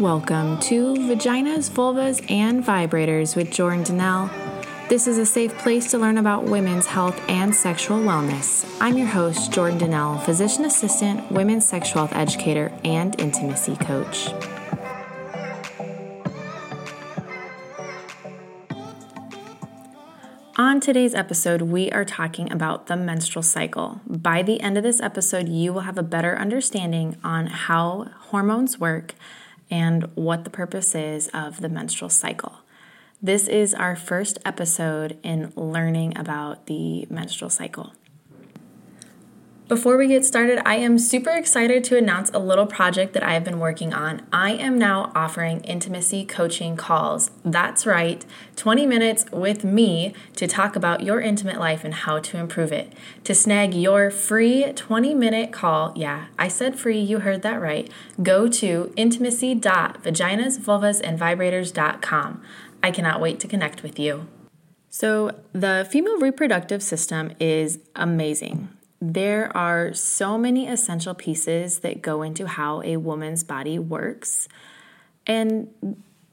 Welcome to Vaginas, Vulvas, and Vibrators with Jordan Dnelle. This is a safe place to learn about women's health and sexual wellness. I'm your host, Jordan Dnelle, physician assistant, women's sexual health educator, and intimacy coach. On today's episode, we are talking about the menstrual cycle. By the end of this episode, you will have a better understanding on how hormones work and what the purpose is of the menstrual cycle. This is our first episode in learning about the menstrual cycle. Before we get started, I am super excited to announce a little project that I have been working on. I am now offering intimacy coaching calls. That's right, 20 minutes with me to talk about your intimate life and how to improve it. To snag your free 20 minute call, yeah, I said free, you heard that right, go to intimacy.vaginasvulvasandvibrators.com. I cannot wait to connect with you. So, the female reproductive system is amazing. There are so many essential pieces that go into how a woman's body works. And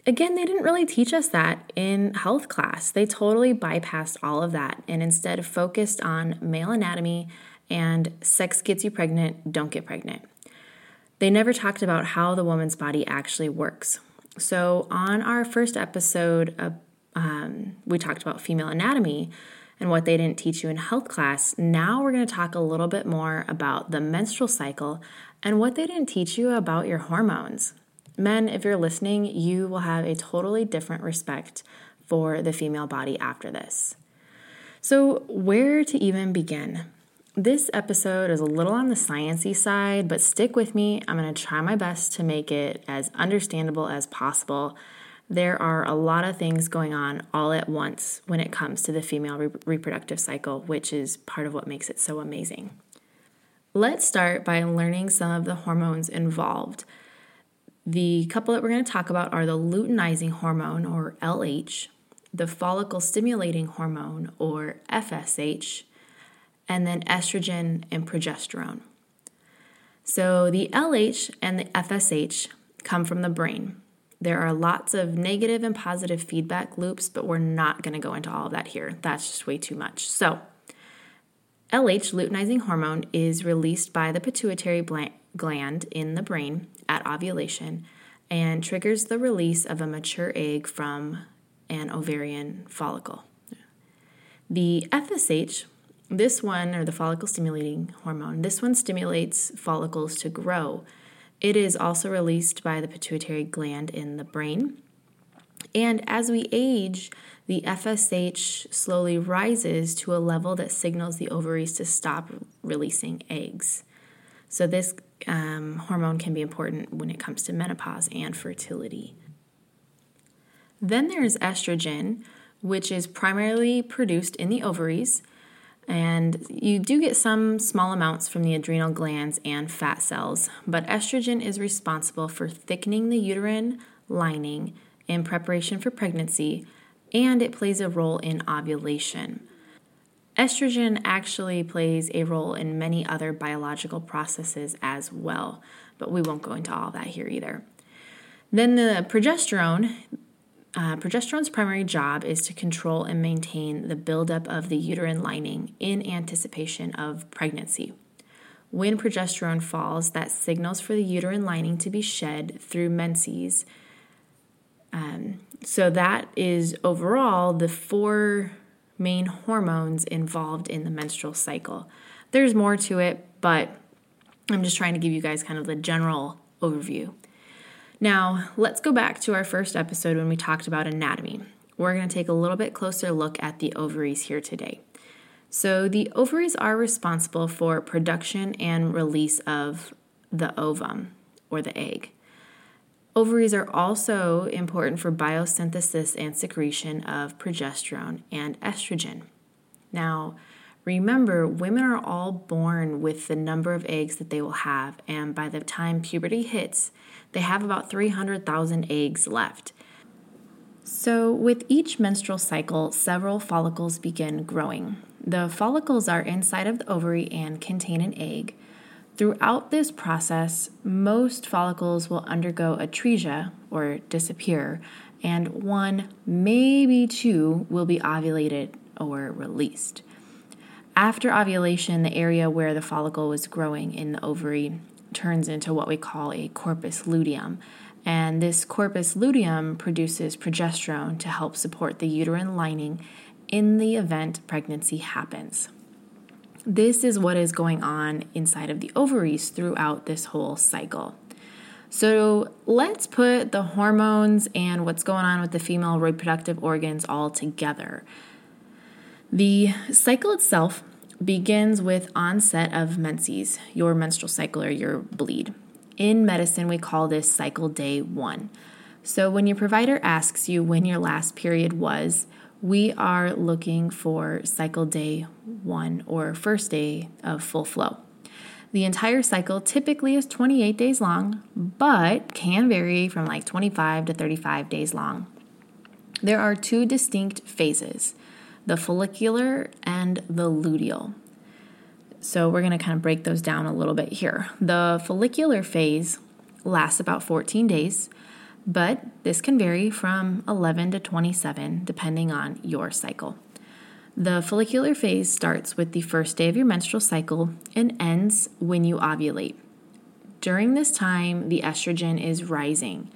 again, they didn't really teach us that in health class. They totally bypassed all of that and instead focused on male anatomy and sex gets you pregnant, don't get pregnant. They never talked about how the woman's body actually works. So, on our first episode, um, we talked about female anatomy and what they didn't teach you in health class, now we're going to talk a little bit more about the menstrual cycle and what they didn't teach you about your hormones. Men, if you're listening, you will have a totally different respect for the female body after this. So, where to even begin? This episode is a little on the sciency side, but stick with me. I'm going to try my best to make it as understandable as possible there are a lot of things going on all at once when it comes to the female re- reproductive cycle, which is part of what makes it so amazing. Let's start by learning some of the hormones involved. The couple that we're going to talk about are the luteinizing hormone, or LH, the follicle stimulating hormone, or FSH, and then estrogen and progesterone. So the LH and the FSH come from the brain. There are lots of negative and positive feedback loops, but we're not going to go into all of that here. That's just way too much. So, LH, luteinizing hormone, is released by the pituitary gland in the brain at ovulation and triggers the release of a mature egg from an ovarian follicle. The FSH, this one, or the follicle stimulating hormone, this one stimulates follicles to grow it is also released by the pituitary gland in the brain. And as we age, the FSH slowly rises to a level that signals the ovaries to stop releasing eggs. So, this um, hormone can be important when it comes to menopause and fertility. Then there's estrogen, which is primarily produced in the ovaries and you do get some small amounts from the adrenal glands and fat cells, but estrogen is responsible for thickening the uterine lining in preparation for pregnancy, and it plays a role in ovulation. Estrogen actually plays a role in many other biological processes as well, but we won't go into all that here either. Then the progesterone uh, progesterone's primary job is to control and maintain the buildup of the uterine lining in anticipation of pregnancy. When progesterone falls, that signals for the uterine lining to be shed through menses. Um, so, that is overall the four main hormones involved in the menstrual cycle. There's more to it, but I'm just trying to give you guys kind of the general overview. Now, let's go back to our first episode when we talked about anatomy. We're going to take a little bit closer look at the ovaries here today. So, the ovaries are responsible for production and release of the ovum or the egg. Ovaries are also important for biosynthesis and secretion of progesterone and estrogen. Now, remember, women are all born with the number of eggs that they will have, and by the time puberty hits, they have about 300,000 eggs left. So, with each menstrual cycle, several follicles begin growing. The follicles are inside of the ovary and contain an egg. Throughout this process, most follicles will undergo atresia or disappear, and one, maybe two, will be ovulated or released. After ovulation, the area where the follicle was growing in the ovary turns into what we call a corpus luteum. And this corpus luteum produces progesterone to help support the uterine lining in the event pregnancy happens. This is what is going on inside of the ovaries throughout this whole cycle. So let's put the hormones and what's going on with the female reproductive organs all together. The cycle itself begins with onset of menses, your menstrual cycle or your bleed. In medicine, we call this cycle day one. So when your provider asks you when your last period was, we are looking for cycle day one or first day of full flow. The entire cycle typically is 28 days long, but can vary from like 25 to 35 days long. There are two distinct phases the follicular and the luteal. So, we're going to kind of break those down a little bit here. The follicular phase lasts about 14 days but this can vary from 11 to 27 depending on your cycle. The follicular phase starts with the first day of your menstrual cycle and ends when you ovulate. During this time, the estrogen is rising.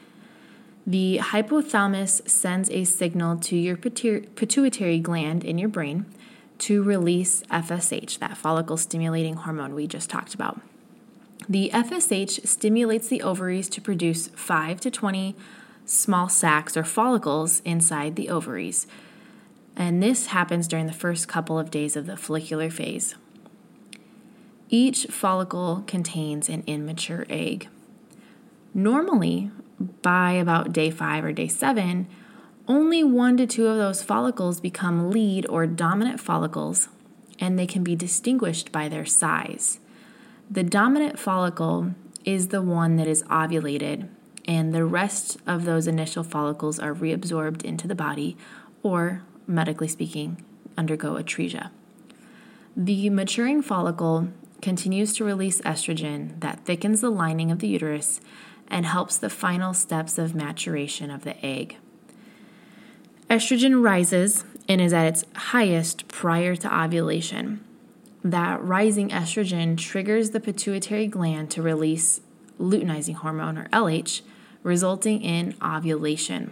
The hypothalamus sends a signal to your pituitary gland in your brain to release FSH, that follicle stimulating hormone we just talked about. The FSH stimulates the ovaries to produce 5 to 20 small sacs or follicles inside the ovaries. And this happens during the first couple of days of the follicular phase. Each follicle contains an immature egg. Normally, by about day 5 or day 7, only one to two of those follicles become lead or dominant follicles, and they can be distinguished by their size. The dominant follicle is the one that is ovulated, and the rest of those initial follicles are reabsorbed into the body, or, medically speaking, undergo atresia. The maturing follicle continues to release estrogen that thickens the lining of the uterus and helps the final steps of maturation of the egg. Estrogen rises and is at its highest prior to ovulation that rising estrogen triggers the pituitary gland to release luteinizing hormone, or LH, resulting in ovulation.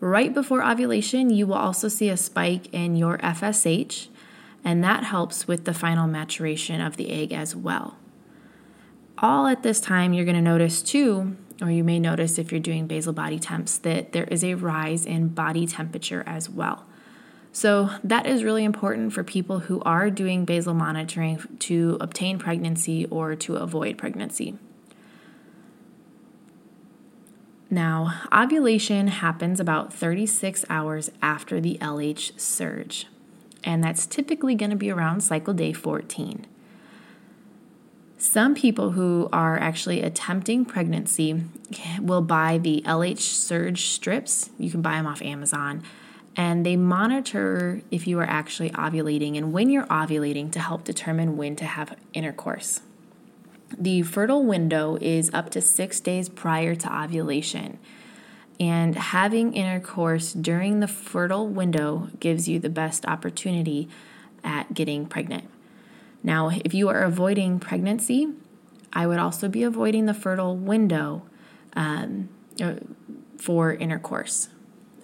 Right before ovulation, you will also see a spike in your FSH, and that helps with the final maturation of the egg as well. All at this time, you're going to notice too, or you may notice if you're doing basal body temps, that there is a rise in body temperature as well. So, that is really important for people who are doing basal monitoring to obtain pregnancy or to avoid pregnancy. Now, ovulation happens about 36 hours after the LH surge, and that's typically going to be around cycle day 14. Some people who are actually attempting pregnancy will buy the LH surge strips. You can buy them off Amazon and they monitor if you are actually ovulating and when you're ovulating to help determine when to have intercourse. The fertile window is up to six days prior to ovulation, and having intercourse during the fertile window gives you the best opportunity at getting pregnant. Now, if you are avoiding pregnancy, I would also be avoiding the fertile window um, uh, for intercourse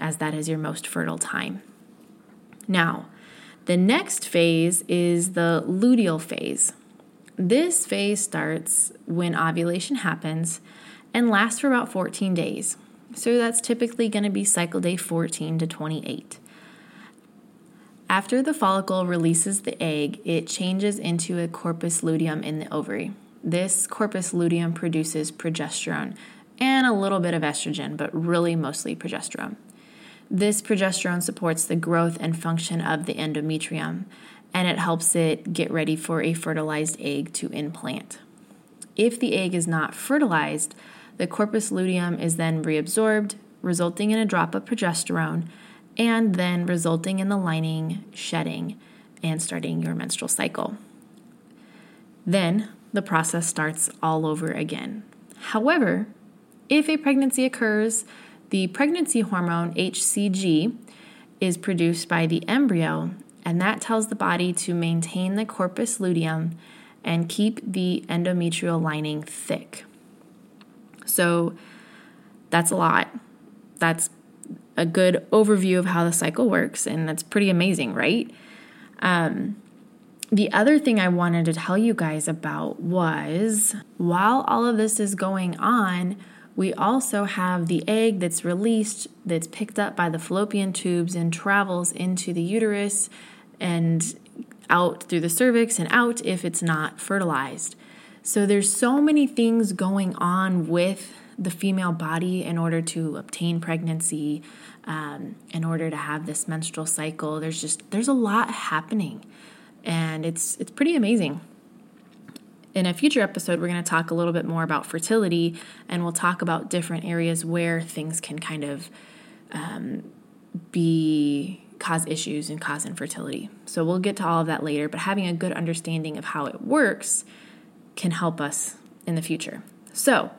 as that is your most fertile time. Now, the next phase is the luteal phase. This phase starts when ovulation happens and lasts for about 14 days. So that's typically going to be cycle day 14 to 28. After the follicle releases the egg, it changes into a corpus luteum in the ovary. This corpus luteum produces progesterone and a little bit of estrogen, but really mostly progesterone. This progesterone supports the growth and function of the endometrium and it helps it get ready for a fertilized egg to implant. If the egg is not fertilized, the corpus luteum is then reabsorbed, resulting in a drop of progesterone and then resulting in the lining shedding and starting your menstrual cycle. Then, the process starts all over again. However, if a pregnancy occurs, the pregnancy hormone HCG is produced by the embryo, and that tells the body to maintain the corpus luteum and keep the endometrial lining thick. So that's a lot. That's a good overview of how the cycle works, and that's pretty amazing, right? Um, the other thing I wanted to tell you guys about was while all of this is going on, we also have the egg that's released, that's picked up by the fallopian tubes and travels into the uterus and out through the cervix and out if it's not fertilized. So there's so many things going on with the female body in order to obtain pregnancy, um, in order to have this menstrual cycle. There's just there's a lot happening and it's it's pretty amazing. In a future episode, we're going to talk a little bit more about fertility, and we'll talk about different areas where things can kind of um, be cause issues and cause infertility. So we'll get to all of that later, but having a good understanding of how it works can help us in the future. So,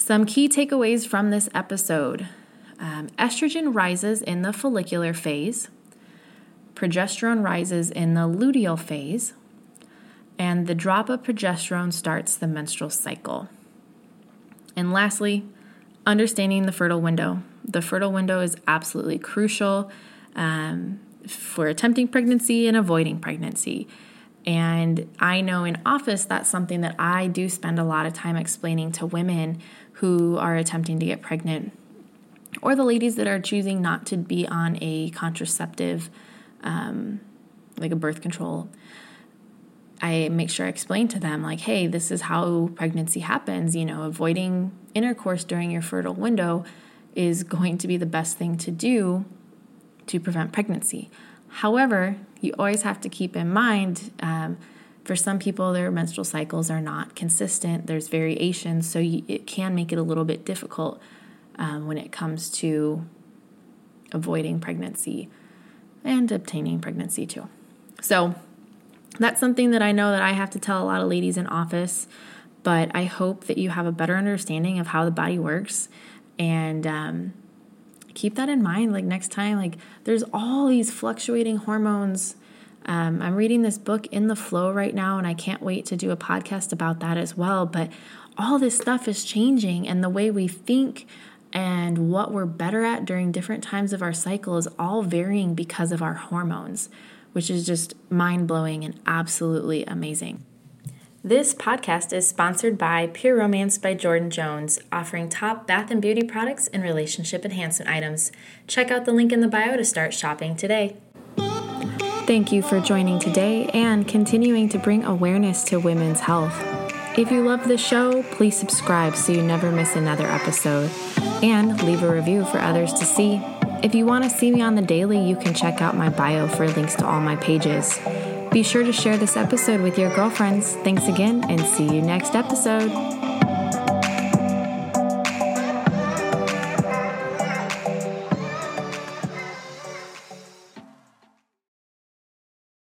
some key takeaways from this episode um, estrogen rises in the follicular phase progesterone rises in the luteal phase, and the drop of progesterone starts the menstrual cycle. And lastly, understanding the fertile window. The fertile window is absolutely crucial um, for attempting pregnancy and avoiding pregnancy. And I know in office that's something that I do spend a lot of time explaining to women who are attempting to get pregnant or the ladies that are choosing not to be on a contraceptive um, like a birth control, I make sure I explain to them, like, hey, this is how pregnancy happens. You know, avoiding intercourse during your fertile window is going to be the best thing to do to prevent pregnancy. However, you always have to keep in mind um, for some people, their menstrual cycles are not consistent, there's variation, so you, it can make it a little bit difficult um, when it comes to avoiding pregnancy and obtaining pregnancy too. So that's something that I know that I have to tell a lot of ladies in office, but I hope that you have a better understanding of how the body works and um, keep that in mind. Like next time, like there's all these fluctuating hormones. Um, I'm reading this book in the flow right now, and I can't wait to do a podcast about that as well. But all this stuff is changing, and the way we think and what we're better at during different times of our cycle is all varying because of our hormones, which is just mind blowing and absolutely amazing. This podcast is sponsored by Pure Romance by Jordan Jones, offering top bath and beauty products and relationship enhancement items. Check out the link in the bio to start shopping today. Thank you for joining today and continuing to bring awareness to women's health. If you love the show, please subscribe so you never miss another episode and leave a review for others to see. If you want to see me on the daily, you can check out my bio for links to all my pages. Be sure to share this episode with your girlfriends. Thanks again, and see you next episode.